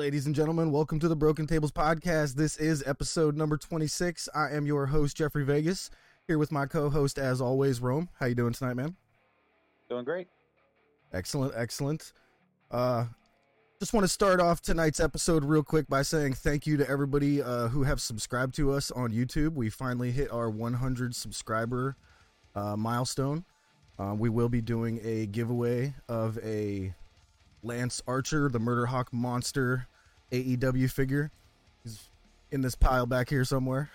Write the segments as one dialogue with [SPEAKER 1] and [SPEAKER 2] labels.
[SPEAKER 1] Ladies and gentlemen, welcome to the Broken Tables Podcast. This is episode number 26. I am your host, Jeffrey Vegas, here with my co-host, as always, Rome. How you doing tonight, man?
[SPEAKER 2] Doing great.
[SPEAKER 1] Excellent, excellent. Uh, just want to start off tonight's episode real quick by saying thank you to everybody uh, who have subscribed to us on YouTube. We finally hit our 100 subscriber uh, milestone. Uh, we will be doing a giveaway of a Lance Archer, the Murder Hawk Monster AEW figure. He's in this pile back here somewhere.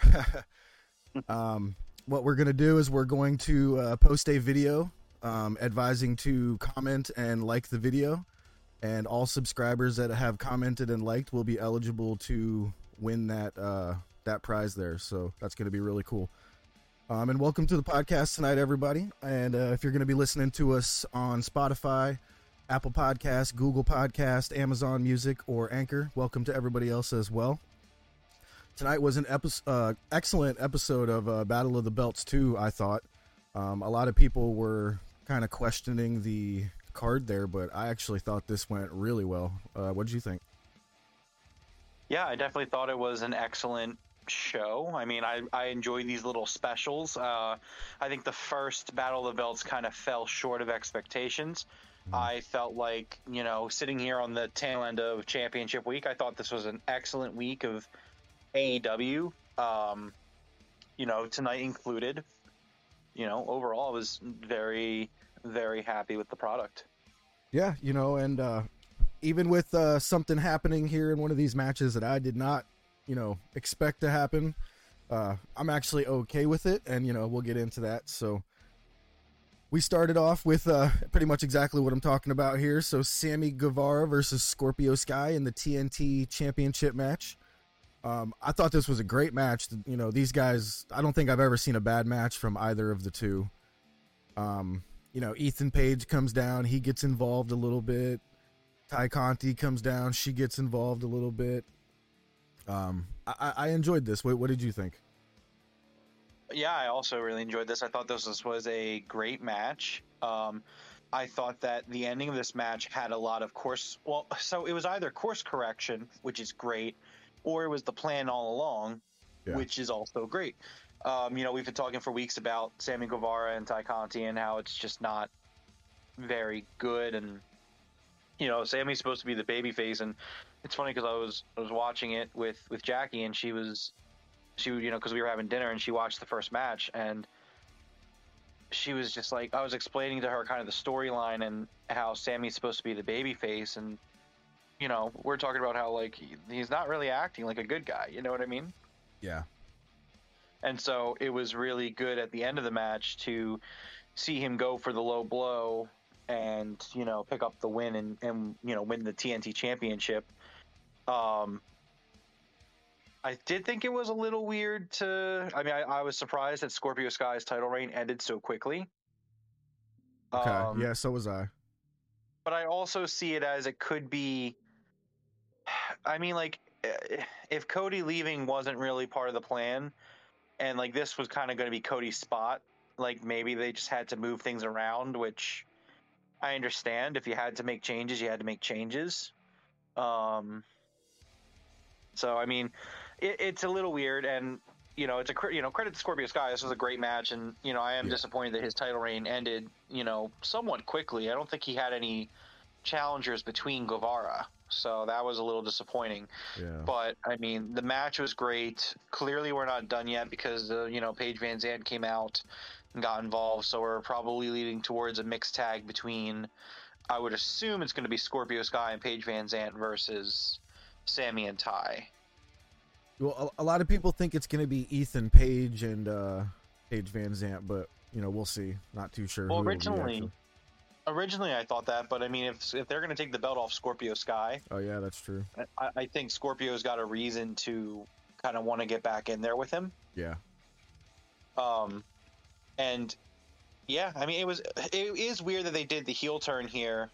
[SPEAKER 1] um, what we're going to do is we're going to uh, post a video um, advising to comment and like the video. And all subscribers that have commented and liked will be eligible to win that uh, that prize there. So that's going to be really cool. Um, and welcome to the podcast tonight, everybody. And uh, if you're going to be listening to us on Spotify, Apple Podcast, Google Podcast, Amazon Music, or Anchor. Welcome to everybody else as well. Tonight was an uh, excellent episode of uh, Battle of the Belts 2, I thought. Um, a lot of people were kind of questioning the card there, but I actually thought this went really well. Uh, what did you think?
[SPEAKER 2] Yeah, I definitely thought it was an excellent show. I mean, I, I enjoyed these little specials. Uh, I think the first Battle of the Belts kind of fell short of expectations. Mm-hmm. I felt like, you know, sitting here on the tail end of championship week, I thought this was an excellent week of AEW. Um, you know, tonight included. You know, overall, I was very, very happy with the product.
[SPEAKER 1] Yeah, you know, and uh, even with uh, something happening here in one of these matches that I did not, you know, expect to happen, uh, I'm actually okay with it, and you know, we'll get into that. So, we started off with uh, pretty much exactly what I'm talking about here. So Sammy Guevara versus Scorpio Sky in the TNT Championship match. Um, I thought this was a great match. You know, these guys. I don't think I've ever seen a bad match from either of the two. Um, you know, Ethan Page comes down. He gets involved a little bit. Tay Conti comes down. She gets involved a little bit. Um, I, I enjoyed this. What, what did you think?
[SPEAKER 2] Yeah, I also really enjoyed this. I thought this was, was a great match. Um, I thought that the ending of this match had a lot of course. Well, so it was either course correction, which is great, or it was the plan all along, yeah. which is also great. Um, you know, we've been talking for weeks about Sammy Guevara and Tay Conti and how it's just not very good. And you know, Sammy's supposed to be the baby face, and it's funny because I was I was watching it with with Jackie, and she was she you know because we were having dinner and she watched the first match and she was just like I was explaining to her kind of the storyline and how Sammy's supposed to be the baby face and you know we're talking about how like he, he's not really acting like a good guy you know what I mean?
[SPEAKER 1] Yeah.
[SPEAKER 2] And so it was really good at the end of the match to see him go for the low blow and you know pick up the win and and you know win the TNT championship. Um I did think it was a little weird to. I mean, I, I was surprised that Scorpio Sky's title reign ended so quickly.
[SPEAKER 1] Okay. Um, yeah, so was I.
[SPEAKER 2] But I also see it as it could be. I mean, like, eh, if Cody leaving wasn't really part of the plan, and like this was kind of going to be Cody's spot, like maybe they just had to move things around, which I understand. If you had to make changes, you had to make changes. Um. So I mean, it, it's a little weird, and you know, it's a you know credit to Scorpio Sky. This was a great match, and you know, I am yeah. disappointed that his title reign ended you know somewhat quickly. I don't think he had any challengers between Guevara. So that was a little disappointing. Yeah. But I mean, the match was great. Clearly, we're not done yet because uh, you know Paige VanZant came out and got involved. So we're probably leading towards a mixed tag between. I would assume it's going to be Scorpio Sky and Paige VanZant versus Sammy and Tay.
[SPEAKER 1] Well, a, a lot of people think it's going to be Ethan Page and uh, Paige VanZant, but you know we'll see. Not too sure.
[SPEAKER 2] Well, originally, originally I thought that, but I mean, if if they're going to take the belt off Scorpio Sky,
[SPEAKER 1] oh yeah, that's true.
[SPEAKER 2] I, I think Scorpio's got a reason to kind of want to get back in there with him.
[SPEAKER 1] Yeah.
[SPEAKER 2] Um, and yeah, I mean, it was it is weird that they did the heel turn here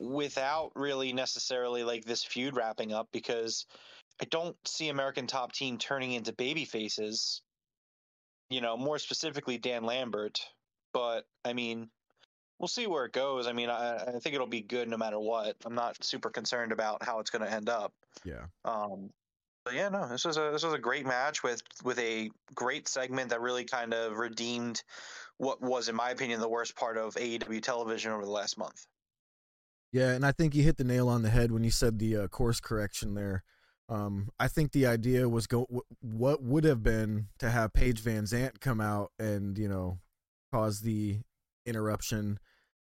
[SPEAKER 2] without really necessarily like this feud wrapping up because I don't see American Top Team turning into baby faces. You know, more specifically Dan Lambert. But I mean, we'll see where it goes. I mean, I, I think it'll be good no matter what. I'm not super concerned about how it's going to end up.
[SPEAKER 1] Yeah.
[SPEAKER 2] Um, but yeah, no, this was a this was a great match with with a great segment that really kind of redeemed what was, in my opinion, the worst part of AEW television over the last month.
[SPEAKER 1] Yeah, and I think you hit the nail on the head when you said the uh, course correction there. Um, I think the idea was go w- what would have been to have Paige Van Zant come out and you know cause the interruption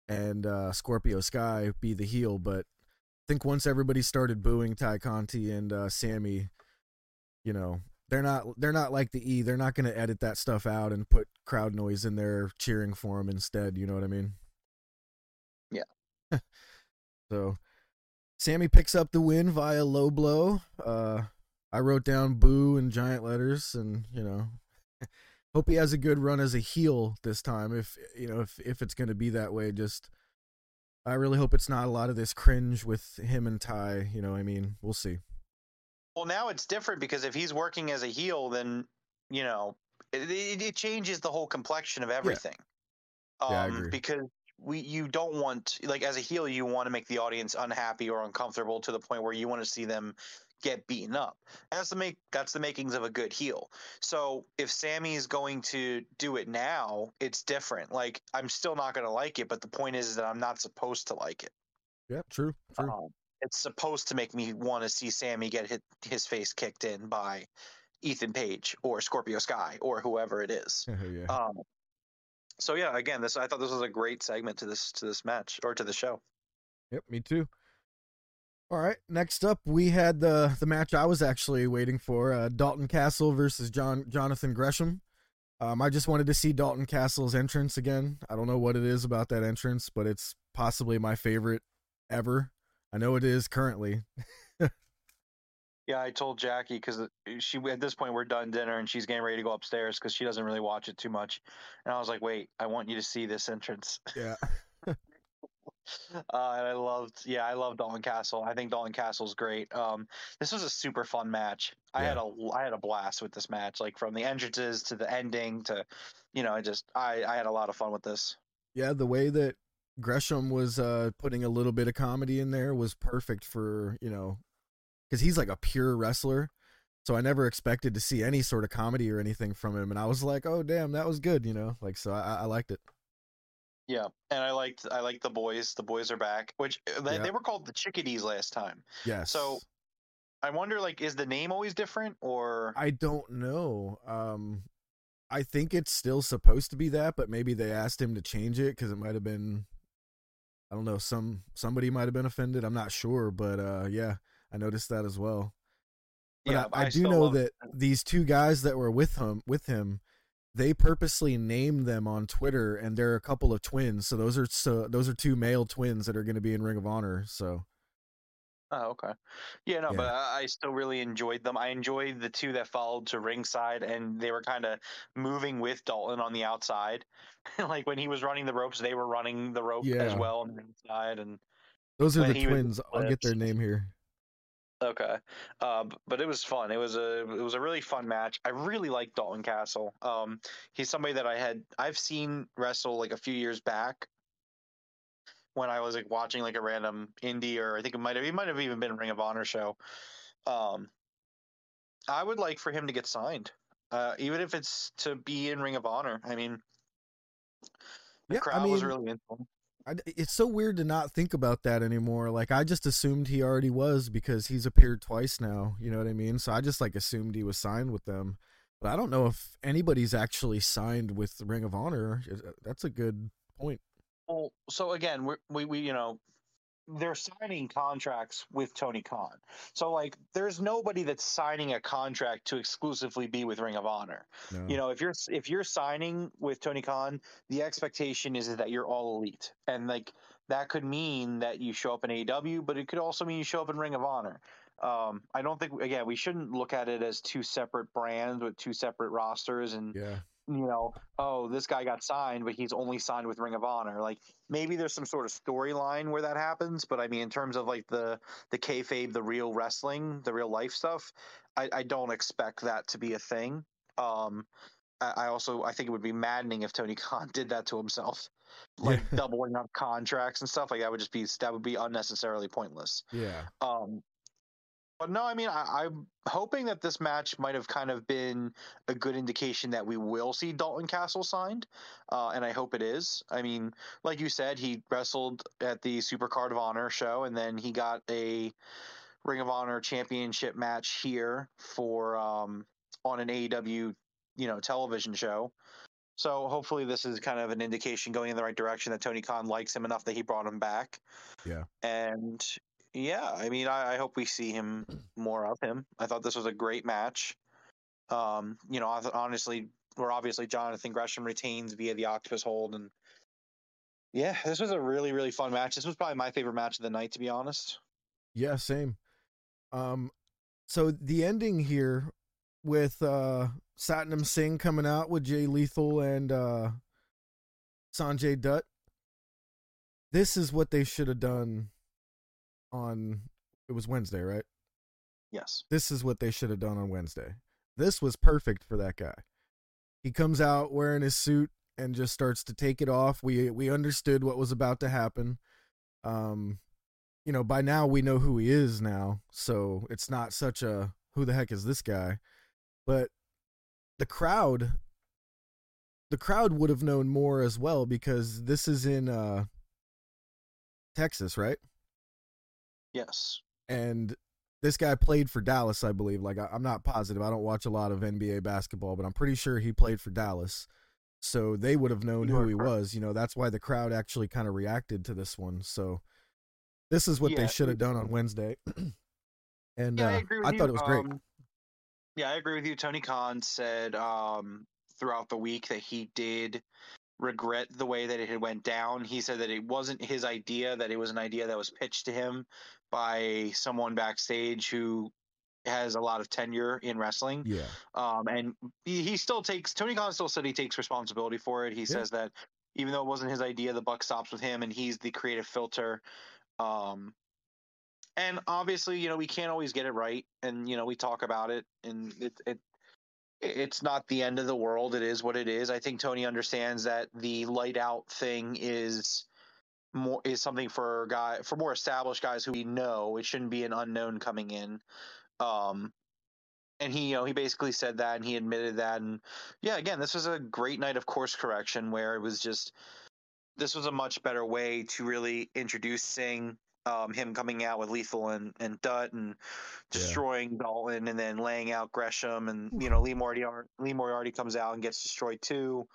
[SPEAKER 1] and uh, Scorpio Sky be the heel, but I think once everybody started booing Tay Conti and uh, Sammy, you know they're not they're not like the E. They're not going to edit that stuff out and put crowd noise in there cheering for him instead. You know what I mean?
[SPEAKER 2] Yeah.
[SPEAKER 1] so Sammy picks up the win via low blow. Uh, I wrote down boo in giant letters, and you know, hope he has a good run as a heel this time. If you know, if if it's going to be that way, just I really hope it's not a lot of this cringe with him and Tay. You know, I mean, we'll see.
[SPEAKER 2] Well, now it's different because if he's working as a heel, then you know it, it, it changes the whole complexion of everything.
[SPEAKER 1] Yeah,
[SPEAKER 2] Um,
[SPEAKER 1] agree.
[SPEAKER 2] because we you don't want like as a heel you want to make the audience unhappy or uncomfortable to the point where you want to see them get beaten up. That's the make that's the makings of a good heel. So if Sammy is going to do it now, it's different. Like I'm still not going to like it, but the point is, that I'm not supposed to like it.
[SPEAKER 1] Yeah, true, true.
[SPEAKER 2] Um, it's supposed to make me want to see Sammy get hit, his face kicked in by Ethan Page or Scorpio Sky or whoever it is.
[SPEAKER 1] yeah.
[SPEAKER 2] Um, so yeah, again, this I thought this was a great segment to this to this match or to the show.
[SPEAKER 1] Yep, me too. All right, next up we had the the match I was actually waiting for: uh, Dalton Castle versus John Jonathan Gresham. Um, I just wanted to see Dalton Castle's entrance again. I don't know what it is about that entrance, but it's possibly my favorite ever. I know it is currently.
[SPEAKER 2] Yeah, I told Jackie because she at this point we're done dinner and she's getting ready to go upstairs because she doesn't really watch it too much, and I was like, wait, I want you to see this entrance.
[SPEAKER 1] Yeah,
[SPEAKER 2] Uh, and I loved, yeah, I love Dalton Castle. I think Dalton Castle's great. Um, this was a super fun match. I had a, I had a blast with this match, like from the entrances to the ending to, you know, I just, I, I had a lot of fun with this.
[SPEAKER 1] yeah. The way that Gresham was uh, putting a little bit of comedy in there was perfect for you know, because he's like a pure wrestler. So I never expected to see any sort of comedy or anything from him, and I was like, "Oh, damn, that was good," you know. Like, so I, I liked it.
[SPEAKER 2] Yeah, and I liked, I liked the boys. The boys are back, which uh, they,
[SPEAKER 1] Yeah.
[SPEAKER 2] they were called the Chickadees last time.
[SPEAKER 1] Yes.
[SPEAKER 2] So I wonder, like, is the name always different or?
[SPEAKER 1] I don't know. Um, I think it's still supposed to be that, but maybe they asked him to change it because it might have been, I don't know, some somebody might have been offended. I'm not sure, but uh, yeah, I noticed that as well. But
[SPEAKER 2] yeah,
[SPEAKER 1] I, I, do know that these two guys that were with him with him, they purposely named them on Twitter, and they're a couple of twins. So those are so those are two male twins that are going to be in Ring of Honor. So
[SPEAKER 2] Oh, okay. Yeah, no,
[SPEAKER 1] Yeah.
[SPEAKER 2] but I, I still really enjoyed them. I enjoyed the two that followed to ringside, and they were kind of moving with Dalton on the outside. like when he was running the ropes, they were running the rope as well on the inside. And
[SPEAKER 1] those are the twins. I'll get their name here.
[SPEAKER 2] Okay, uh, but it was fun. It was a it was a really fun match. I really liked Dalton Castle. Um, he's somebody that I had I've seen wrestle like a few years back. When I was like watching like a random indie, or I think it might have, it might have even been a Ring of Honor show. Um, I would like for him to get signed, uh, even if it's to be in Ring of Honor. I mean, the
[SPEAKER 1] Yeah, I
[SPEAKER 2] crowd was really into him.
[SPEAKER 1] I, it's so weird to not think about that anymore. Like I just assumed he already was because he's appeared twice now. You know what I mean? So I just like assumed he was signed with them. But I don't know if anybody's actually signed with Ring of Honor. Uh, That's a good point.
[SPEAKER 2] Well, so again, we're, we we you know they're signing contracts with Tony Khan. So like, there's nobody that's signing a contract to exclusively be with Ring of Honor.
[SPEAKER 1] No.
[SPEAKER 2] You know, if you're if you're signing with Tony Khan, the expectation is that you're all elite, and like that could mean that you show up in AEW, but it could also mean you show up in Ring of Honor. Um, I don't think again we shouldn't look at it as two separate brands with two separate rosters and
[SPEAKER 1] yeah.
[SPEAKER 2] You know, oh, this guy got signed, but he's only signed with Ring of Honor. Like maybe there's some sort of storyline where that happens, but I mean, in terms of like the the kayfabe, the real wrestling, the real life stuff, I, I don't expect that to be a thing. Um, I, I also I think it would be maddening if Tony Khan did that to himself, like
[SPEAKER 1] Yeah.
[SPEAKER 2] doubling up contracts and stuff. Like that would just be that would be unnecessarily pointless.
[SPEAKER 1] Yeah.
[SPEAKER 2] Um, But no, I mean, I, I'm hoping that this match might have kind of been a good indication that we will see Dalton Castle signed, uh, and I hope it is. I mean, like you said, he wrestled at the Super Card of Honor show, and then he got a Ring of Honor Championship match here for um, on an AEW, you know, television show. So hopefully, this is kind of an indication going in the right direction that Tony Khan likes him enough that he brought him back.
[SPEAKER 1] Yeah.
[SPEAKER 2] And yeah, I mean, I, I hope we see him more of him. I thought this was a great match. Um, you know, honestly, or obviously Jonathan Gresham retains via the octopus hold, and yeah, this was a really really fun match. This was probably my favorite match of the night, to be honest.
[SPEAKER 1] Yeah, same. Um, so the ending here with uh Satnam Singh coming out with Jay Lethal and uh Sanjay Dutt. This is what they should have done on it was Wednesday, right?
[SPEAKER 2] Yes.
[SPEAKER 1] This is what they should have done on Wednesday. This was perfect for that guy. He comes out wearing his suit and just starts to take it off. We we understood what was about to happen. Um you know, by now we know who he is now, so it's not such a who the heck is this guy? But the crowd the crowd would have known more as well because this is in uh Texas, right?
[SPEAKER 2] Yes.
[SPEAKER 1] And this guy played for Dallas, I believe. Like I, am not positive. I don't watch a lot of NBA basketball, but I'm pretty sure he played for Dallas. So they would have known
[SPEAKER 2] You
[SPEAKER 1] who he
[SPEAKER 2] correct.
[SPEAKER 1] was. You know, that's why the crowd actually kind of reacted to this one. So this is what they should have done on Wednesday. and
[SPEAKER 2] Yeah, I
[SPEAKER 1] uh,
[SPEAKER 2] with
[SPEAKER 1] I thought it was great.
[SPEAKER 2] Um, yeah, I agree with you. Tony Khan said um, throughout the week that he did regret the way that it had went down. He said that it wasn't his idea; that it was an idea that was pitched to him by someone backstage who has a lot of tenure in wrestling.
[SPEAKER 1] Yeah.
[SPEAKER 2] Um, and he, he still takes Tony Khan still said he takes responsibility for it. He says that even though it wasn't his idea, the buck stops with him, and he's the creative filter. Um, and obviously, you know, we can't always get it right, and you know, we talk about it, and it it it's not the end of the world. It is what it is. I think Tony understands that the light out thing is more is something for guy for more established guys who we know. It shouldn't be an unknown coming in. Um, and he, you know, he basically said that, and he admitted that, and yeah, again, this was a great night of course correction where it was just this was a much better way to really introduce Singh, um, him coming out with Lethal and and Dutt and destroying Dalton, and then laying out Gresham, and you know Lee Moriarty Lee Moriarty comes out and gets destroyed too.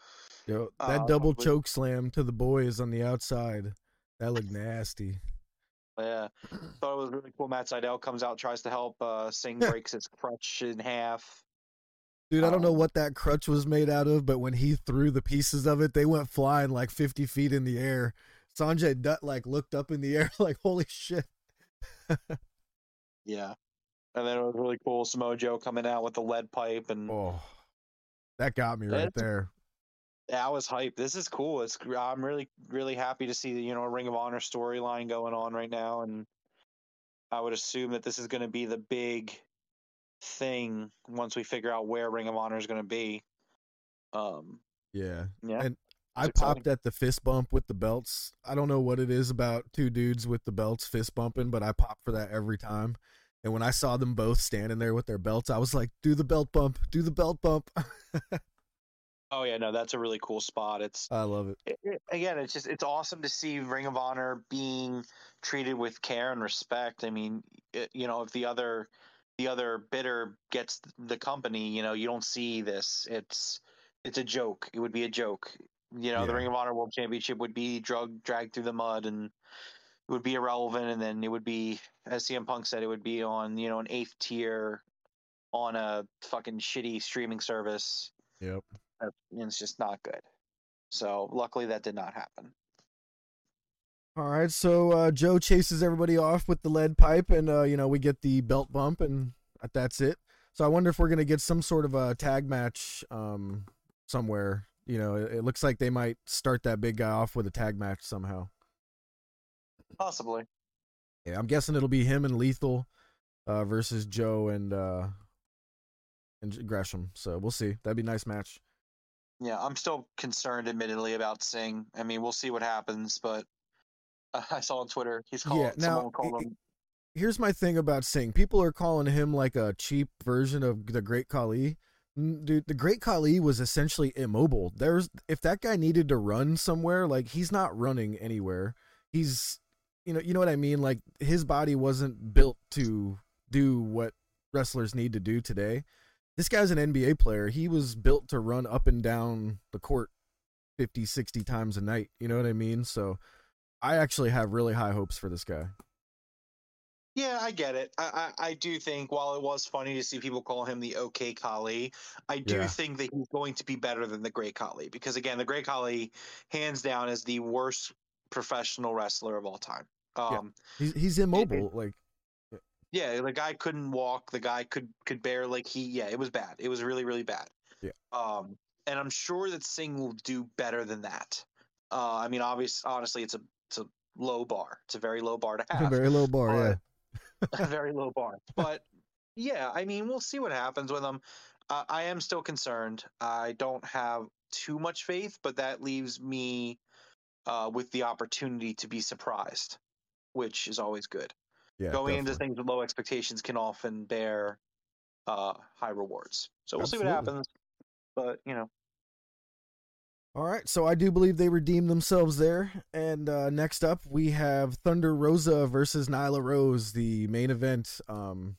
[SPEAKER 1] Yo, that
[SPEAKER 2] Uh,
[SPEAKER 1] double
[SPEAKER 2] with-
[SPEAKER 1] choke slam to the boys on the outside. That looked nasty.
[SPEAKER 2] Yeah, thought it was really cool. Matt Sydal comes out, tries to help. Uh, Singh breaks his crutch in half.
[SPEAKER 1] Dude, I don't know
[SPEAKER 2] Um,
[SPEAKER 1] what that crutch was made out of, but when he threw the pieces of it, they went flying like 50 feet in the air. Sanjay Dutt like looked up in the air like, holy shit.
[SPEAKER 2] Yeah, and then it was really cool. Samoa Joe coming out with the lead pipe, and
[SPEAKER 1] Oh, that got me right there.
[SPEAKER 2] I was hyped. This is cool. It's I'm really really happy to see the you know Ring of Honor storyline going on right now, and I would assume that this is going to be the big thing once we figure out where Ring of Honor is going to be. Um,
[SPEAKER 1] Yeah.
[SPEAKER 2] yeah,
[SPEAKER 1] And I popped at the fist bump with the belts. I don't know what it is about two dudes with the belts fist bumping, but I pop for that every time. And when I saw them both standing there with their belts, I was like, do the belt bump, do the belt bump.
[SPEAKER 2] oh yeah, no, that's a really cool spot. It's
[SPEAKER 1] I love it.
[SPEAKER 2] it, it- again, it's just it's awesome to see Ring of Honor being treated with care and respect. I mean, it, you know, if the other the other bidder gets the company, you know, you don't see this. It's it's a joke. It would be a joke. You know, the Ring of Honor World Championship would be drug dragged through the mud and it would be irrelevant and then it would be as CM Punk said it would be on, you know, an eighth tier on a fucking shitty streaming service.
[SPEAKER 1] Yep.
[SPEAKER 2] And it's just not good. So luckily that did not happen.
[SPEAKER 1] All right, so uh, Joe chases everybody off with the lead pipe, and uh, you know we get the belt bump, and that's it. So I wonder if we're gonna get some sort of a tag match um, somewhere. You know, it, it looks like they might start that big guy off with a tag match somehow.
[SPEAKER 2] Possibly.
[SPEAKER 1] Yeah, I'm guessing it'll be him and Lethal uh, versus Joe and uh, and Gresham. So we'll see. That'd be a nice match.
[SPEAKER 2] Yeah, I'm still concerned, admittedly, about Singh. I mean, we'll see what happens, but I saw on Twitter he's called.
[SPEAKER 1] Yeah, now,
[SPEAKER 2] someone called him.
[SPEAKER 1] here's my thing about Singh. People are calling him like a cheap version of the Great Khali. Dude, the Great Khali was essentially immobile. There's if that guy needed to run somewhere, like he's not running anywhere. He's you know, you know what I mean? Like his body wasn't built to do what wrestlers need to do today. This guy's an NBA player. He was built to run up and down the court 50, 60 times a night. You know what I mean? So I actually have really high hopes for this guy.
[SPEAKER 2] Yeah, I get it. I, I, I do think while it was funny to see people call him the OK Khali, I do
[SPEAKER 1] Yeah.
[SPEAKER 2] think that he's going to be better than the Great Khali because again, the Great Khali, hands down, is the worst professional wrestler of all time.
[SPEAKER 1] Yeah.
[SPEAKER 2] Um,
[SPEAKER 1] He's he's immobile. Like
[SPEAKER 2] yeah, the guy couldn't walk. The guy could could bear like he. Yeah, it was bad. It was really really bad.
[SPEAKER 1] Yeah.
[SPEAKER 2] Um, and I'm sure that Singh will do better than that. Uh, I mean, obvious, honestly, it's a it's a low bar. It's a very low bar to
[SPEAKER 1] a
[SPEAKER 2] have.
[SPEAKER 1] very low bar. Yeah.
[SPEAKER 2] a very low bar. But yeah, I mean, we'll see what happens with him. Uh, I am still concerned. I don't have too much faith, but that leaves me uh, with the opportunity to be surprised, which is always good.
[SPEAKER 1] Yeah.
[SPEAKER 2] Going into things with low expectations can often bear uh, high rewards. So we'll see what happens. But you know,
[SPEAKER 1] All right, so I do believe they redeemed themselves there. And uh, next up, we have Thunder Rosa versus Nyla Rose, the main event. Um,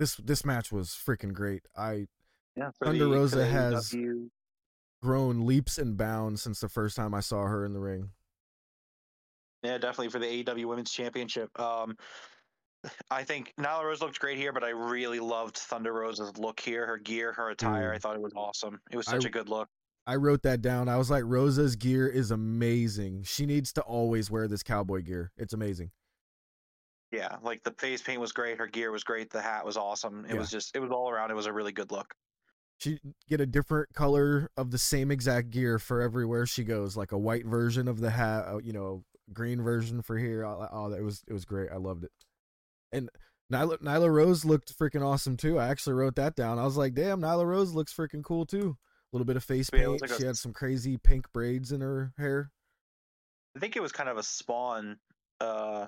[SPEAKER 1] this this match was freaking great. I
[SPEAKER 2] yeah.
[SPEAKER 1] Thunder Rosa
[SPEAKER 2] the
[SPEAKER 1] has- grown leaps and bounds since the first time I saw her in the ring.
[SPEAKER 2] Yeah, definitely for the AEW Women's Championship. Um, I think Nyla Rose looked great here, but I really loved Thunder Rosa's look here. Her gear, her attire, I thought it was awesome. It was such a good look.
[SPEAKER 1] I wrote that down. I was like, Rosa's gear is amazing. She needs to always wear this cowboy gear. It's amazing.
[SPEAKER 2] Yeah, like the face paint was great. Her gear was great. The hat was awesome. It
[SPEAKER 1] Yeah.
[SPEAKER 2] was just, it was all around. It was a really good look.
[SPEAKER 1] She get a different color of the same exact gear for everywhere she goes, like a white version of the hat, uh, you know, green version for here. Oh, it was it was great. I loved it. And Nyla, Nyla Rose looked freaking awesome too. I actually wrote that down. I was like, damn, Nyla Rose looks freaking cool too. A little bit of face
[SPEAKER 2] Yeah,
[SPEAKER 1] paint.
[SPEAKER 2] like a-
[SPEAKER 1] she had some crazy pink braids in her hair.
[SPEAKER 2] I think it was kind of a Spawn, uh,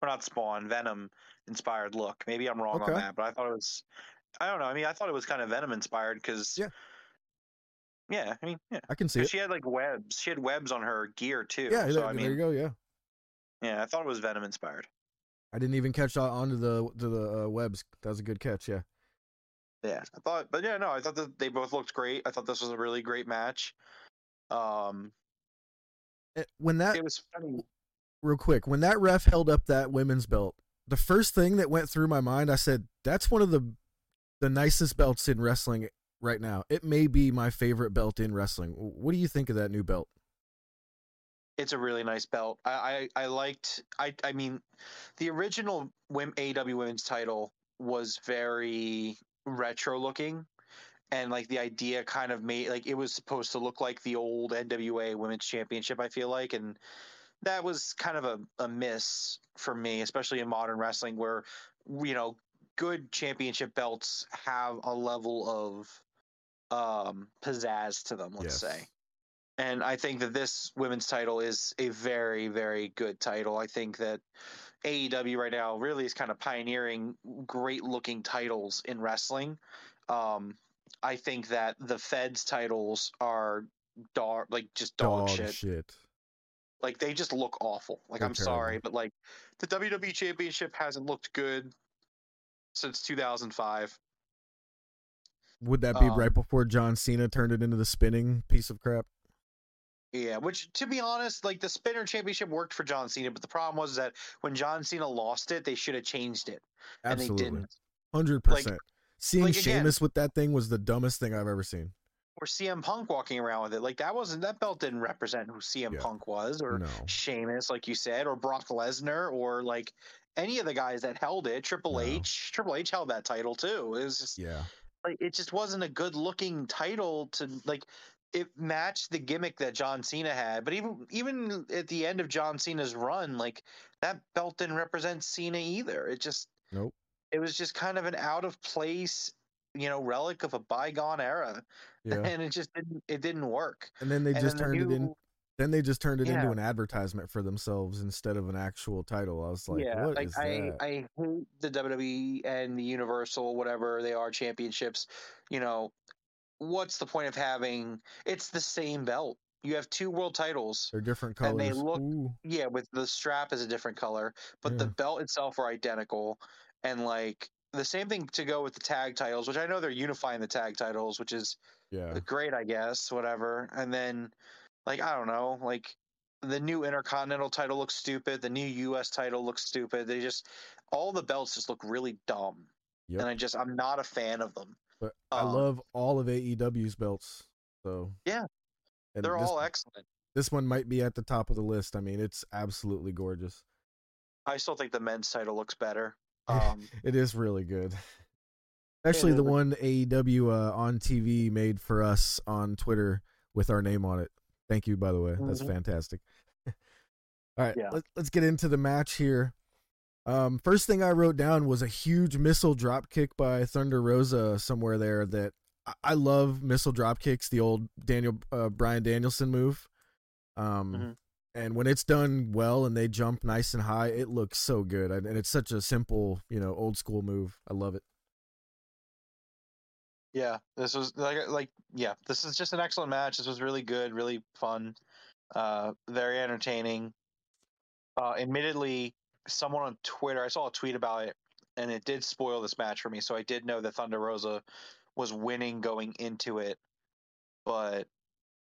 [SPEAKER 2] or not Spawn, Venom inspired look. Maybe I'm wrong
[SPEAKER 1] Okay.
[SPEAKER 2] on that, but I thought it was. I don't know. I mean, I thought it was kind of Venom inspired because.
[SPEAKER 1] Yeah.
[SPEAKER 2] Yeah, I mean, yeah.
[SPEAKER 1] I can see it.
[SPEAKER 2] She had like webs. She had webs on her gear too.
[SPEAKER 1] Yeah,
[SPEAKER 2] so
[SPEAKER 1] there,
[SPEAKER 2] I mean, there
[SPEAKER 1] you go. Yeah,
[SPEAKER 2] yeah, I thought it was Venom inspired.
[SPEAKER 1] I didn't even catch on onto the to the uh, webs. That was a good catch. Yeah.
[SPEAKER 2] Yeah, I thought, but yeah, no, I thought that they both looked great. I thought this was a really great match. Um,
[SPEAKER 1] Eh, When that
[SPEAKER 2] it was funny.
[SPEAKER 1] real quick when that ref held up that women's belt the first thing that went through my mind i said that's one of the the nicest belts in wrestling right now it may be my favorite belt in wrestling what do you think of that new belt
[SPEAKER 2] It's a really nice belt. I, I, I liked. I, I mean, the original Wim AW Women's title was very retro looking, and like the idea kind of made like it was supposed to look like the old NWA Women's Championship. I feel like, and that was kind of a, a miss for me, especially in modern wrestling, where you know good championship belts have a level of um pizzazz to them. Let's
[SPEAKER 1] Yes.
[SPEAKER 2] say. And I think that this women's title is a very, very good title. I think that AEW right now really is kind of pioneering great looking titles in wrestling. Um, I think that the Fed's titles are dog, like just dog, shit. Like they just look awful. Like
[SPEAKER 1] They're
[SPEAKER 2] I'm sorry, but like the WWE Championship hasn't looked good since 2005.
[SPEAKER 1] would that be
[SPEAKER 2] Um,
[SPEAKER 1] right before john cena turned it into the spinning piece of crap
[SPEAKER 2] Yeah, which to be honest, like the Spinner Championship worked for John Cena, but the problem was that when John Cena lost it, they should have changed it, and they didn't.
[SPEAKER 1] 100% seeing
[SPEAKER 2] like, again-
[SPEAKER 1] Sheamus with that thing was the dumbest thing i've ever seen
[SPEAKER 2] Or CM Punk walking around with it, like that wasn't that belt didn't represent who CM
[SPEAKER 1] Yeah.
[SPEAKER 2] Punk was, or
[SPEAKER 1] no
[SPEAKER 2] Sheamus, like you said, or Brock Lesnar, or like any of the guys that held it. Triple
[SPEAKER 1] No.
[SPEAKER 2] H, Triple H held that title too. It was just
[SPEAKER 1] yeah
[SPEAKER 2] like it just wasn't a good looking title to like it matched the gimmick that John Cena had. But even even at the end of John Cena's run, like that belt didn't represent Cena either. It just
[SPEAKER 1] Nope.
[SPEAKER 2] It was just kind of an out of place, you know, relic of a bygone era.
[SPEAKER 1] yeah
[SPEAKER 2] And it just didn't it didn't work.
[SPEAKER 1] and then they
[SPEAKER 2] and
[SPEAKER 1] just
[SPEAKER 2] then the
[SPEAKER 1] turned it in Then they just turned it into an advertisement for themselves instead of an actual title. I was like,
[SPEAKER 2] yeah,
[SPEAKER 1] what
[SPEAKER 2] like
[SPEAKER 1] is
[SPEAKER 2] I,
[SPEAKER 1] that?
[SPEAKER 2] I hate the WWE and the Universal, whatever they are, championships. You know, what's the point of having? It's the same belt. You have two world titles.
[SPEAKER 1] They're different colors and
[SPEAKER 2] they look-
[SPEAKER 1] Ooh,
[SPEAKER 2] Yeah, with the strap is a different color, but the belt itself are identical. And like the same thing to go with the tag titles, which I know they're unifying the tag titles, which is
[SPEAKER 1] yeah.
[SPEAKER 2] great, I guess, whatever. And then, like, I don't know, like the new Intercontinental title looks stupid. The new U.S. title looks stupid. They just, all the belts just look really dumb.
[SPEAKER 1] Yep.
[SPEAKER 2] And I just, I'm not a fan of them.
[SPEAKER 1] But I
[SPEAKER 2] um,
[SPEAKER 1] love all of AEW's belts. So
[SPEAKER 2] Yeah.
[SPEAKER 1] and
[SPEAKER 2] They're
[SPEAKER 1] this,
[SPEAKER 2] all excellent.
[SPEAKER 1] this one might be at the top of the list. I mean, it's absolutely gorgeous.
[SPEAKER 2] I still think the men's title looks better. Um,
[SPEAKER 1] It is really good. Especially the one AEW uh, on TV made for us on Twitter with our name on it. Thank you, by the way. That's
[SPEAKER 2] Mhm.
[SPEAKER 1] fantastic. All right,
[SPEAKER 2] Yeah.
[SPEAKER 1] let, let's get into the match here. Um, first thing I wrote down was a huge missile drop kick by Thunder Rosa somewhere there. That I, I love missile drop kicks, the old Daniel uh, Brian Danielson move. Um,
[SPEAKER 2] Mhm.
[SPEAKER 1] and when it's done well and they jump nice and high, it looks so good. And and it's such a simple, you know, old school move. I love it.
[SPEAKER 2] Yeah, this was like like yeah, this is just an excellent match. This was really good, really fun, uh, very entertaining. Uh, admittedly, someone on Twitter, I saw a tweet about it, and it did spoil this match for me. So I did know that Thunder Rosa was winning going into it, but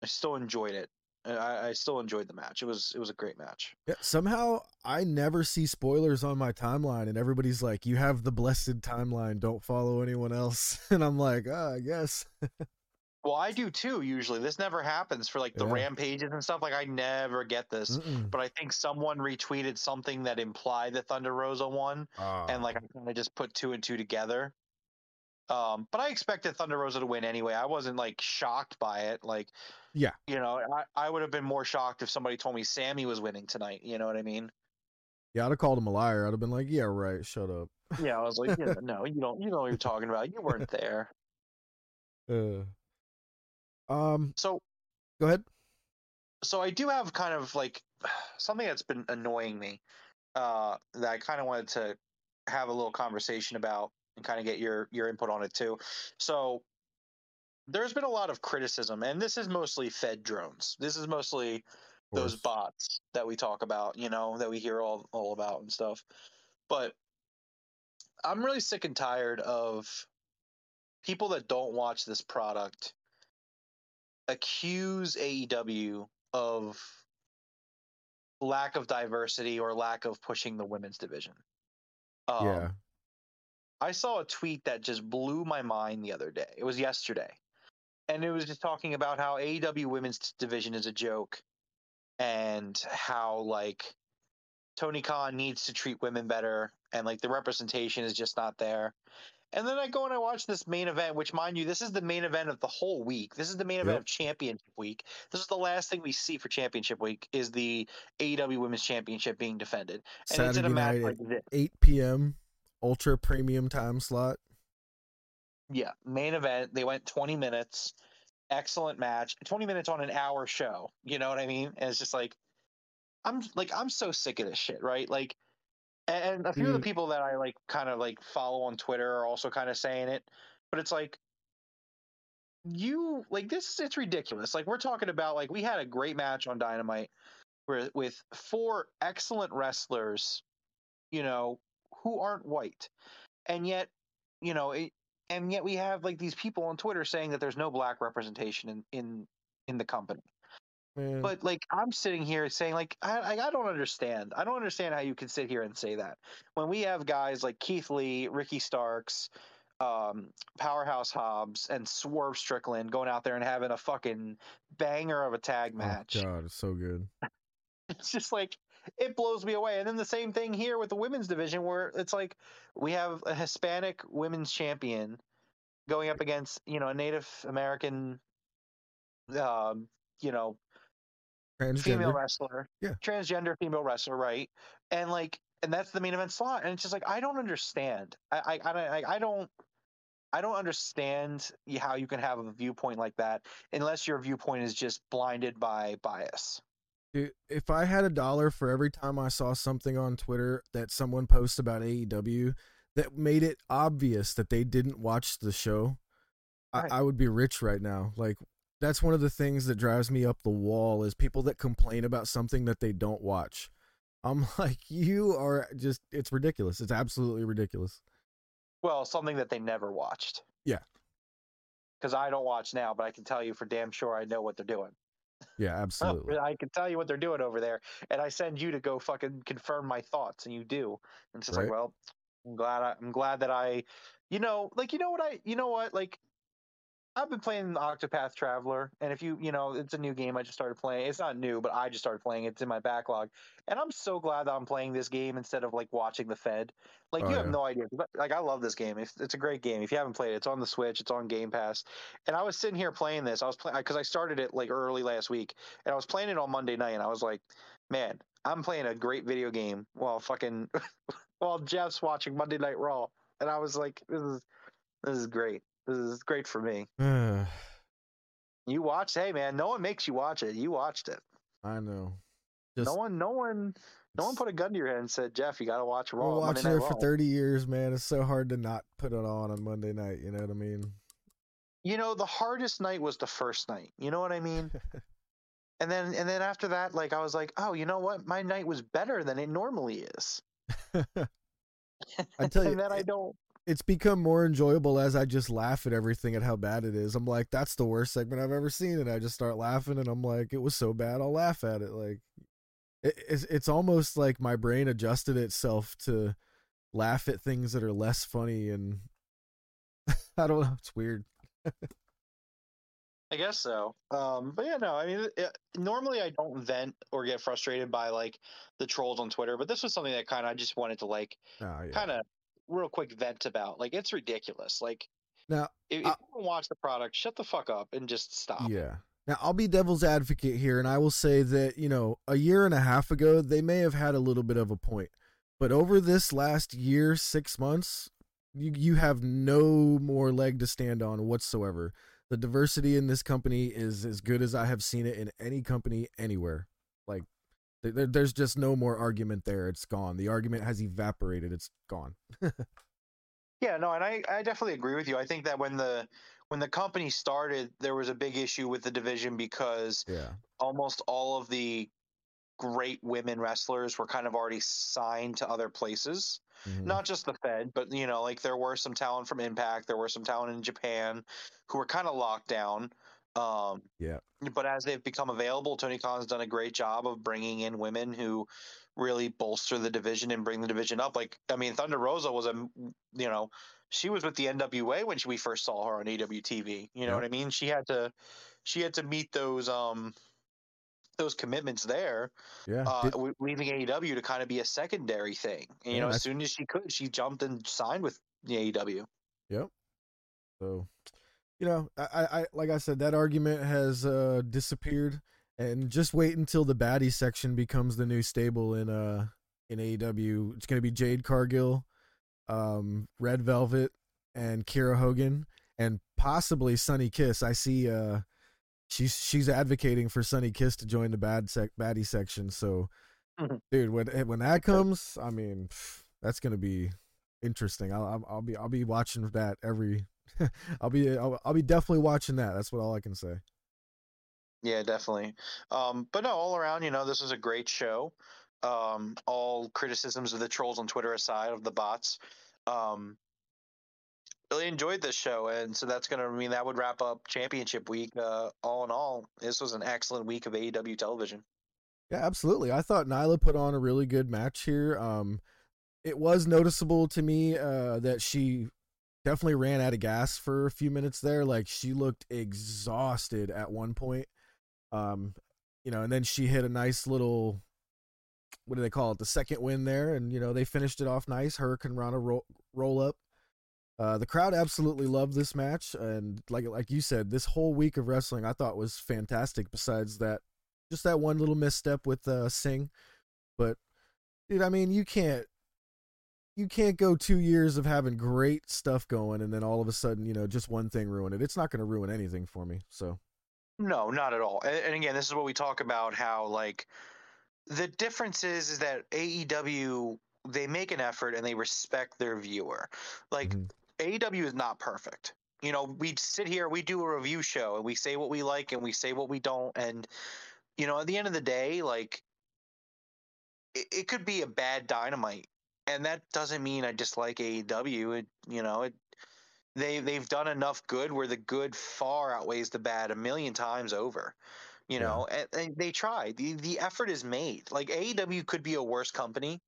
[SPEAKER 2] I still enjoyed it. I, I still enjoyed the match. It was it was a great match.
[SPEAKER 1] Yeah, somehow I never see spoilers on my timeline, and everybody's like, "You have the blessed timeline. Don't follow anyone else." And I'm like, "Ah, I guess."
[SPEAKER 2] Well, I do too. Usually, this never happens for like the
[SPEAKER 1] Yeah.
[SPEAKER 2] rampages and stuff. Like I never get this.
[SPEAKER 1] Mm-mm.
[SPEAKER 2] but I think someone retweeted something that implied that Thunder Rosa won,
[SPEAKER 1] Ah.
[SPEAKER 2] and like I kind of just put two and two together. Um, but I expected Thunder Rosa to win anyway. I wasn't like shocked by it. Like,
[SPEAKER 1] Yeah.
[SPEAKER 2] you know, I, I would have been more shocked if somebody told me Sammy was winning tonight. You know what I mean?
[SPEAKER 1] yeah, I'd have called him a liar. I'd have been like, "Yeah, right. Shut up."
[SPEAKER 2] Yeah, I was like, yeah, no, you don't, you know what you're talking about. You weren't there.
[SPEAKER 1] Uh, um,
[SPEAKER 2] So,
[SPEAKER 1] go ahead.
[SPEAKER 2] so I do have kind of like something that's been annoying me uh, that I kind of wanted to have a little conversation about and kind of get your your input on it too. So there's been a lot of criticism, and this is mostly Fed drones. This is mostly those bots that we talk about, you know, that we hear all all about and stuff. But I'm really sick and tired of people that don't watch this product accuse AEW of lack of diversity or lack of pushing the women's division. Um,
[SPEAKER 1] yeah,
[SPEAKER 2] I saw a tweet that just blew my mind the other day. It was yesterday. And it was just talking about how AEW women's division is a joke and how like Tony Khan needs to treat women better and like the representation is just not there. And then I go and I watch this main event, which mind you, this is the main event of the whole week. This is the main event
[SPEAKER 1] Yep.
[SPEAKER 2] of championship week. This is the last thing we see for championship week is the AEW women's championship being defended. And it's in
[SPEAKER 1] Saturday
[SPEAKER 2] a match
[SPEAKER 1] night
[SPEAKER 2] like
[SPEAKER 1] at
[SPEAKER 2] this.
[SPEAKER 1] 8 p.m. Ultra premium time slot.
[SPEAKER 2] Yeah, main event. They went 20 minutes. Excellent match. 20 minutes on an hour show. You know what I mean? And it's just like I'm like I'm so sick of this shit, right? Like and a few of the
[SPEAKER 1] mm.
[SPEAKER 2] people that I like kind of like follow on Twitter are also kind of saying it, but it's like you like this it's ridiculous. Like we're talking about like we had a great match on Dynamite where with four excellent wrestlers, you know, who aren't white. And yet, you know, it, and yet we have like these people on Twitter saying that there's no black representation in in in the company.
[SPEAKER 1] Man,
[SPEAKER 2] But like I'm sitting here saying like I I don't understand. I don't understand how you can sit here and say that when we have guys like Keith Lee, Ricky Starks, um, Powerhouse Hobbs, and Swerve Strickland going out there and having a fucking banger of a tag match.
[SPEAKER 1] Oh God, it's so good.
[SPEAKER 2] It's just like it blows me away. And then the same thing here with the women's division, where it's like we have a Hispanic women's champion going up against you know a Native American, um, you know female
[SPEAKER 1] Transgender.
[SPEAKER 2] wrestler,
[SPEAKER 1] Yeah.
[SPEAKER 2] transgender female wrestler, right? And like, and that's the main event slot, and it's just like I don't understand. I I I, don't- I don't. I don't understand how you can have a viewpoint like that unless your viewpoint is just blinded by bias.
[SPEAKER 1] Dude, if I had a dollar for every time I saw something on Twitter that someone posts about AEW that made it obvious that they didn't watch the show,
[SPEAKER 2] Right.
[SPEAKER 1] I, I would be rich right now. Like that's one of the things that drives me up the wall is people that complain about something that they don't watch. I'm like, you are just it's ridiculous. It's absolutely ridiculous.
[SPEAKER 2] Well, something that they never watched.
[SPEAKER 1] Yeah.
[SPEAKER 2] Because I don't watch now, but I can tell you for damn sure I know what they're doing.
[SPEAKER 1] Yeah, absolutely.
[SPEAKER 2] I can tell you what they're doing over there, and I send you to go fucking confirm my thoughts, and you do. And it's just
[SPEAKER 1] Right.
[SPEAKER 2] like, well, I'm glad. I, I'm glad that I, you know, like you know what I, you know what, like I've been playing Octopath Traveler, and if you, you know, it's a new game I just started playing. It's not new, but I just started playing. It's in my backlog, and I'm so glad that I'm playing this game instead of like watching the Fed. Like
[SPEAKER 1] Oh,
[SPEAKER 2] you have
[SPEAKER 1] yeah.
[SPEAKER 2] no idea. Like I love this game. It's, it's a great game. If you haven't played it, it's on the Switch. It's on Game Pass. And I was sitting here playing this. I was playing because I started it like early last week, and I was playing it on Monday night, and I was like, man, I'm playing a great video game while fucking while Jeff's watching Monday Night Raw, and I was like, this is this is great. This is great for me. You watched, hey man, no one makes you watch it. You watched it.
[SPEAKER 1] I know. Just
[SPEAKER 2] no one, no one, no one put a gun to your head and said, Jeff, you got to watch
[SPEAKER 1] We're
[SPEAKER 2] Raw. Monday
[SPEAKER 1] watching it for
[SPEAKER 2] Raw."
[SPEAKER 1] 30 years, man. It's so hard to not put it on on Monday night. You know what I mean?
[SPEAKER 2] You know, the hardest night was the first night. You know what I mean? and then, and then after that, like I was like, oh, you know what? My night was better than it normally is.
[SPEAKER 1] I tell you,
[SPEAKER 2] and then I don't.
[SPEAKER 1] It's become more enjoyable as I just laugh at everything at how bad it is. I'm like, that's the worst segment I've ever seen, and I just start laughing, and I'm like, it was so bad, I'll laugh at it. Like, it, it's it's almost like my brain adjusted itself to laugh at things that are less funny, and I don't know, it's weird.
[SPEAKER 2] I guess so. Um, but yeah, no, I mean, it, normally I don't vent or get frustrated by like the trolls on Twitter, but this was something that kind of I just wanted to like
[SPEAKER 1] Oh, yeah.
[SPEAKER 2] kind of real quick vent about. Like, it's ridiculous. Like,
[SPEAKER 1] Now,
[SPEAKER 2] if, if
[SPEAKER 1] I-
[SPEAKER 2] you don't watch the product, shut the fuck up and just stop.
[SPEAKER 1] Yeah. Now, I'll be devil's advocate here, and I will say that, you know, a year and a half ago, they may have had a little bit of a point. But over this last year, six months, you, you have no more leg to stand on whatsoever. The diversity in this company is as good as I have seen it in any company anywhere. There- there, there's just no more argument there. It's gone. The argument has evaporated. It's gone.
[SPEAKER 2] Yeah, no, and I, I definitely agree with you. I think that when the when the company started, there was a big issue with the division because
[SPEAKER 1] Yeah.
[SPEAKER 2] almost all of the great women wrestlers were kind of already signed to other places.
[SPEAKER 1] Mhm.
[SPEAKER 2] Not just the Fed, but you know, like there were some talent from Impact, there were some talent in Japan who were kind of locked down. Um,
[SPEAKER 1] Yeah.
[SPEAKER 2] but as they've become available, Tony Khan's done a great job of bringing in women who really bolster the division and bring the division up. Like, I mean, Thunder Rosa was a, you know, she was with the NWA when she, we first saw her on AWTV. You know
[SPEAKER 1] Yeah.
[SPEAKER 2] what I mean? She had to, she had to meet those, um, those commitments there,
[SPEAKER 1] Yeah.
[SPEAKER 2] uh,
[SPEAKER 1] Did-
[SPEAKER 2] leaving AEW to kind of be a secondary thing. And, you
[SPEAKER 1] Yeah,
[SPEAKER 2] know, as soon as she could, she jumped and signed with the AEW.
[SPEAKER 1] So, you know, I, I, like I said, that argument has uh, disappeared, and just wait until the baddie section becomes the new stable in uh in AEW. It's gonna be Jade Cargill, um, Red Velvet, and Kiera Hogan, and possibly Sunny Kiss. I see. Uh, she's she's advocating for Sunny Kiss to join the bad sec baddie section. So,
[SPEAKER 2] Mhm.
[SPEAKER 1] dude, when when that comes, I mean, that's gonna be interesting. I'll I'll be I'll be watching that every I'll be I'll, I'll be definitely watching that. That's what all I can say.
[SPEAKER 2] Yeah, definitely. Um, but no, all around, you know, this was a great show. Um, all criticisms of the trolls on Twitter aside, of the bots. Um, really enjoyed this show, and so that's gonna I mean that would wrap up Championship Week. Uh, all in all, this was an excellent week of AEW television.
[SPEAKER 1] Yeah, absolutely. I thought Nyla put on a really good match here. Um, it was noticeable to me uh, that she definitely ran out of gas for a few minutes there. Like she looked exhausted at one point. Um, you know, and then she hit a nice little what do they call it? The second win there, and you know they finished it off nice. Hurricanrana roll, roll up. Uh, the crowd absolutely loved this match, and like like you said, this whole week of wrestling I thought was fantastic. Besides that, just that one little misstep with uh, Singh, but dude, I mean, you can't you can't go two years of having great stuff going, and then all of a sudden, you know, just one thing ruin it. It's not going to ruin anything for me. So
[SPEAKER 2] No, not at all. And, and again, this is what we talk about how like the difference is is that AEW they make an effort and they respect their viewer. Like
[SPEAKER 1] Mhm.
[SPEAKER 2] AEW is not perfect. You know, we sit here, we do a review show, and we say what we like and we say what we don't. And you know, at the end of the day, like it could be a bad dynamite, and that doesn't mean I dislike AEW. It, you know, it they they've done enough good where the good far outweighs the bad a million times over. You
[SPEAKER 1] Yeah.
[SPEAKER 2] know, and, and they try. the The effort is made. Like AEW could be a worse company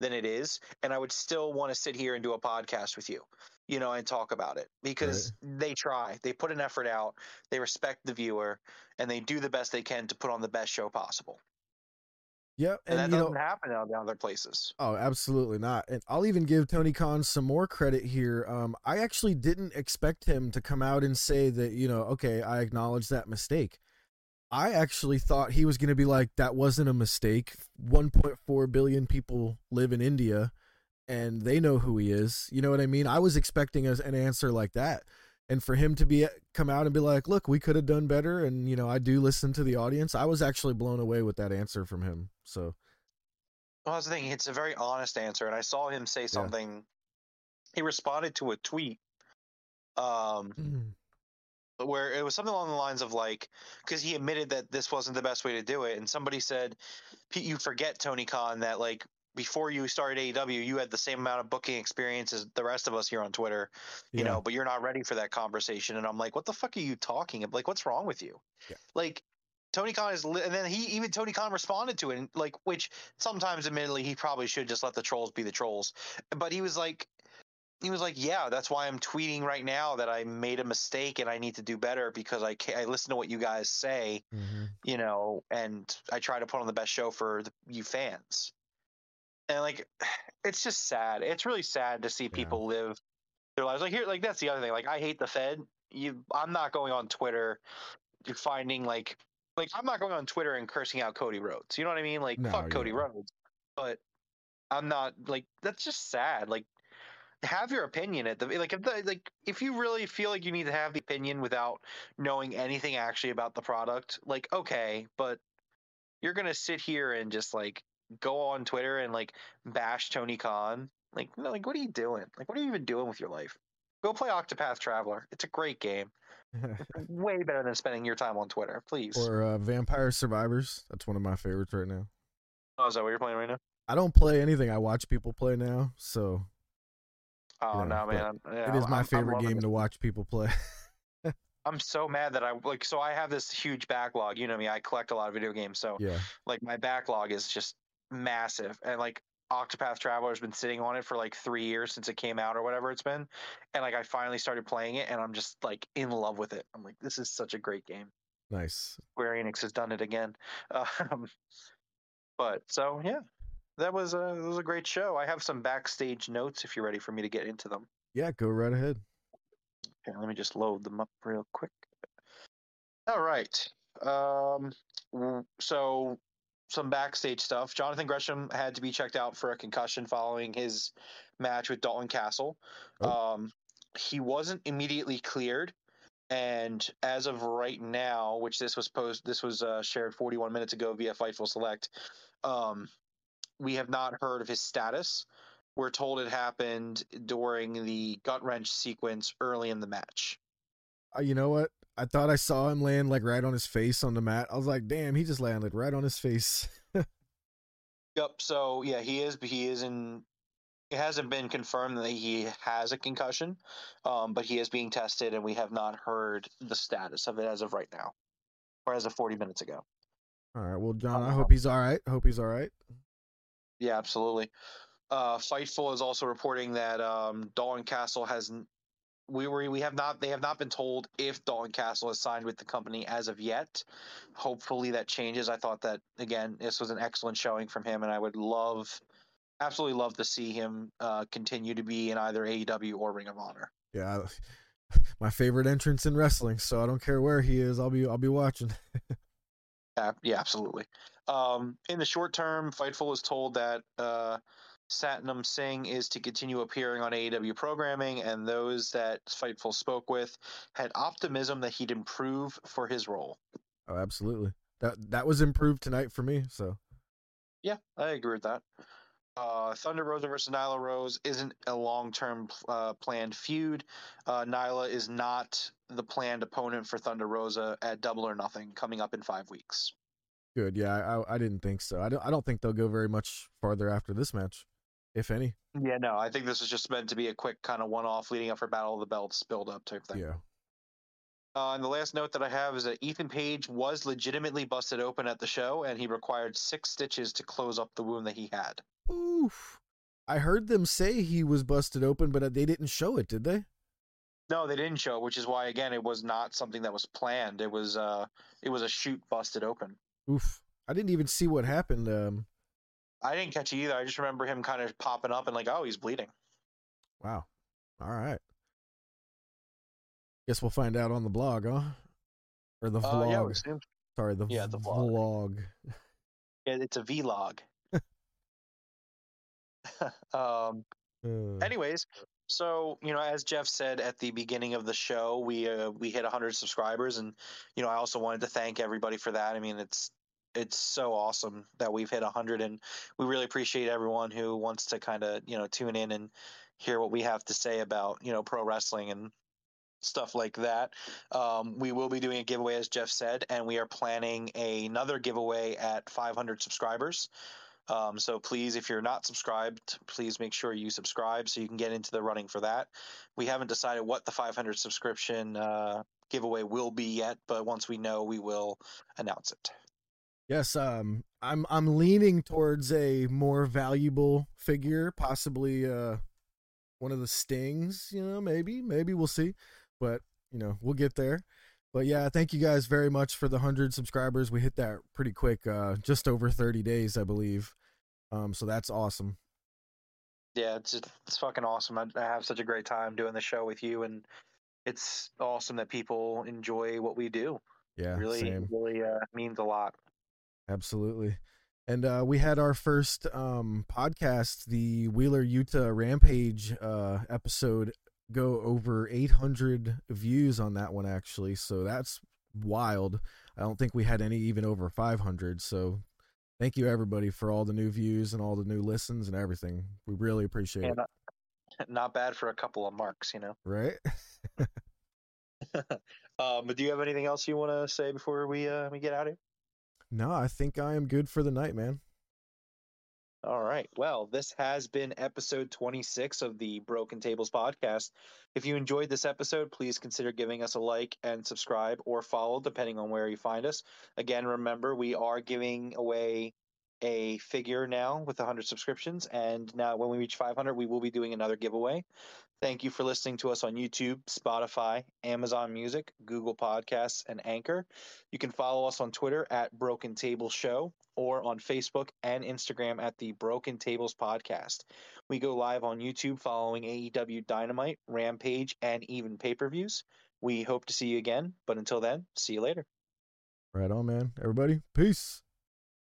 [SPEAKER 2] than it is, and I would still want to sit here and do a podcast with you, you know, and talk about it because they try. They put an effort out. They respect the viewer, and they do the best they can to put on the best show possible.
[SPEAKER 1] Yeah,
[SPEAKER 2] And,
[SPEAKER 1] and,
[SPEAKER 2] that doesn't
[SPEAKER 1] know,
[SPEAKER 2] happen out in other places.
[SPEAKER 1] oh, absolutely not. And I'll even give Tony Khan some more credit here. Um, I actually didn't expect him to come out and say that, you know, okay, I acknowledge that mistake. I actually thought he was going to be like, that wasn't a mistake. 1.4 billion people live in India and they know who he is. You know what I mean? I was expecting a, an answer like that. And for him to be come out and be like, "Look, we could have done better," and you know, I do listen to the audience. I was actually blown away with that answer from him. So,
[SPEAKER 2] Well, that's the thing. It's a very honest answer, and I saw him say something. He responded to a tweet, um, where it was something along the lines of like, because he admitted that this wasn't the best way to do it, and somebody said, "Pete, you forget Tony Khan that like before you started AEW, you had the same amount of booking experience as the rest of us here on Twitter, you
[SPEAKER 1] yeah.
[SPEAKER 2] know, but you're not ready for that conversation." And I'm like, "What the fuck are you talking about? Like, what's wrong with you?
[SPEAKER 1] Yeah.
[SPEAKER 2] Like." Tony Khan is, and then he even Tony Khan responded to it, and like, which sometimes, admittedly, he probably should just let the trolls be the trolls. But he was like, he was like, yeah, that's why I'm tweeting right now that I made a mistake and I need to do better because I ca I listen to what you guys say,
[SPEAKER 1] Mhm.
[SPEAKER 2] you know, and I try to put on the best show for the, you fans. And like, it's just sad. It's really sad to see people live their lives like here. Like that's the other thing. Like I hate the Fed. You, I'm not going on Twitter. You're finding like, like I'm not going on Twitter and cursing out Cody Rhodes. You know what I mean? Like
[SPEAKER 1] No,
[SPEAKER 2] fuck Cody
[SPEAKER 1] yeah.
[SPEAKER 2] Rhodes. But I'm not like that's just sad. Like have your opinion at the like if the like if you really feel like you need to have the opinion without knowing anything actually about the product, like okay, but you're gonna sit here and just like go on Twitter and like bash Tony Khan. Like, no, like what are you doing? Like what are you even doing with your life? Go play Octopath Traveler. It's a great game. Way better than spending your time on Twitter, please.
[SPEAKER 1] or uh, Vampire Survivors. That's one of my favorites right now.
[SPEAKER 2] oh, is that what you're playing right now?
[SPEAKER 1] I don't play anything. I watch people play now, so
[SPEAKER 2] Oh no, man! Yeah,
[SPEAKER 1] it is
[SPEAKER 2] I'm-
[SPEAKER 1] my
[SPEAKER 2] I'm
[SPEAKER 1] favorite game
[SPEAKER 2] it.
[SPEAKER 1] to watch people play.
[SPEAKER 2] I'm so mad that I like. So I have this huge backlog. You know me. I collect a lot of video games. So
[SPEAKER 1] yeah,
[SPEAKER 2] like my backlog is just massive and like octopath traveler has been sitting on it for like three years since it came out or whatever it's been and like i finally started playing it and i'm just like in love with it i'm like this is such a great game
[SPEAKER 1] nice.
[SPEAKER 2] square enix has done it again um, but so yeah that was a that was a great show i have some backstage notes if you're ready for me to get into them
[SPEAKER 1] Yeah, go right ahead.
[SPEAKER 2] Okay, let me just load them up real quick. All right. Um, so some backstage stuff. Jonathan Gresham had to be checked out for a concussion following his match with Dalton Castle.
[SPEAKER 1] Oh.
[SPEAKER 2] Um, he wasn't immediately cleared, and as of right now, which this was post, this was uh, shared 41 minutes ago via Fightful Select. Um, we have not heard of his status. We're told it happened during the gut wrench sequence early in the match.
[SPEAKER 1] Uh, you know what? I thought I saw him land like right on his face on the mat. I was like, damn, he just landed right on his face.
[SPEAKER 2] Yep. So yeah, he is. But he is in. It hasn't been confirmed that he has a concussion, um, but he is being tested, and we have not heard the status of it as of right now, or as of 40 minutes ago.
[SPEAKER 1] all right, well, John, I
[SPEAKER 2] Uh,
[SPEAKER 1] hope he's all right. Hope he's all right.
[SPEAKER 2] Yeah, absolutely. Uh, Fightful is also reporting that um, Dalton Castle has. We were we have not they have not been told if Dalton Castle has signed with the company as of yet. Hopefully that changes. I thought that again this was an excellent showing from him, and I would love, absolutely love to see him uh, continue to be in either AEW or Ring of Honor.
[SPEAKER 1] Yeah, my favorite entrance in wrestling. So I don't care where he is. I'll be I'll be watching.
[SPEAKER 2] Yeah, yeah, absolutely. Um, in the short term, Fightful is told that uh, Satnam Singh is to continue appearing on AEW programming, and those that Fightful spoke with had optimism that he'd improve for his role.
[SPEAKER 1] Oh, absolutely. That that was improved tonight for me. So
[SPEAKER 2] Yeah, I agree with that. Uh, Thunder Rosa versus Nyla Rose isn't a long-term uh, planned feud. Uh, Nyla is not the planned opponent for Thunder Rosa at Double or Nothing coming up in five weeks.
[SPEAKER 1] good. Yeah, I I, I didn't think so. I don't I don't think they'll go very much farther after this match, if any.
[SPEAKER 2] Yeah, no, I think this is just meant to be a quick kind of one-off leading up for Battle of the Belts build-up type thing.
[SPEAKER 1] Yeah.
[SPEAKER 2] Uh, and the last note that I have is that Ethan Page was legitimately busted open at the show, and he required six stitches to close up the wound that he had.
[SPEAKER 1] Oof. I heard them say he was busted open, but uh, they didn't show it, did they?
[SPEAKER 2] No, they didn't show, which is why again it was not something that was planned. It was uh, it was a shoot busted open.
[SPEAKER 1] Oof. I didn't even see what happened. Um.
[SPEAKER 2] I didn't catch it either. I just remember him kind of popping up and like, oh, he's bleeding.
[SPEAKER 1] Wow. All right. Guess we'll find out on the blog, huh? Or the
[SPEAKER 2] Uh, yeah,
[SPEAKER 1] vlog.
[SPEAKER 2] assumed-
[SPEAKER 1] Sorry, the,
[SPEAKER 2] yeah, the vlog.
[SPEAKER 1] vlog.
[SPEAKER 2] yeah, it's a vlog. um,
[SPEAKER 1] Uh,
[SPEAKER 2] anyways, so you know, as Jeff said at the beginning of the show, we uh, we hit 100 subscribers, and you know, I also wanted to thank everybody for that. I mean, it's it's so awesome that we've hit 100, and we really appreciate everyone who wants to kind of you know tune in and hear what we have to say about you know pro wrestling and stuff like that. Um, we will be doing a giveaway, as Jeff said, and we are planning another giveaway at 500 subscribers. Um, so please, if you're not subscribed, please make sure you subscribe so you can get into the running for that. We haven't decided what the 500 subscription uh, giveaway will be yet, but once we know, we will announce it.
[SPEAKER 1] Yes, um, I'm I'm leaning towards a more valuable figure, possibly uh, one of the stings. You know, maybe, maybe we'll see, but you know, we'll get there. But yeah, thank you guys very much for the hundred subscribers. We hit that pretty quick, uh, just over 30 days, I believe. Um, so that's awesome.
[SPEAKER 2] Yeah, it's just, it's fucking awesome. I, I have such a great time doing the show with you, and it's awesome that people enjoy what we do.
[SPEAKER 1] Yeah,
[SPEAKER 2] really,
[SPEAKER 1] same.
[SPEAKER 2] really uh, means a lot.
[SPEAKER 1] Absolutely. And uh, we had our first um, podcast, the Wheeler Yuta Rampage uh, episode, go over 800 views on that one, actually. So that's wild. I don't think we had any even over 500. So thank you, everybody, for all the new views and all the new listens and everything. We really appreciate
[SPEAKER 2] Yeah,
[SPEAKER 1] it.
[SPEAKER 2] not, not bad for a couple of marks, you know.
[SPEAKER 1] Right?
[SPEAKER 2] um, but do you have anything else you want to say before we uh, we get out of here?
[SPEAKER 1] No, I think I am good for the night, man.
[SPEAKER 2] All right. Well, this has been episode 26 of the Broken Tables podcast. If you enjoyed this episode, please consider giving us a like and subscribe or follow, depending on where you find us. Again, remember, we are giving away a figure now with 100 subscriptions. And now, when we reach 500, we will be doing another giveaway. Thank you for listening to us on YouTube, Spotify, Amazon Music, Google Podcasts, and Anchor. You can follow us on Twitter at Broken Table Show or on Facebook and Instagram at the Broken Tables Podcast. We go live on YouTube following AEW Dynamite, Rampage, and even pay per views. We hope to see you again, but until then, see you later.
[SPEAKER 1] Right on, man. Everybody, peace.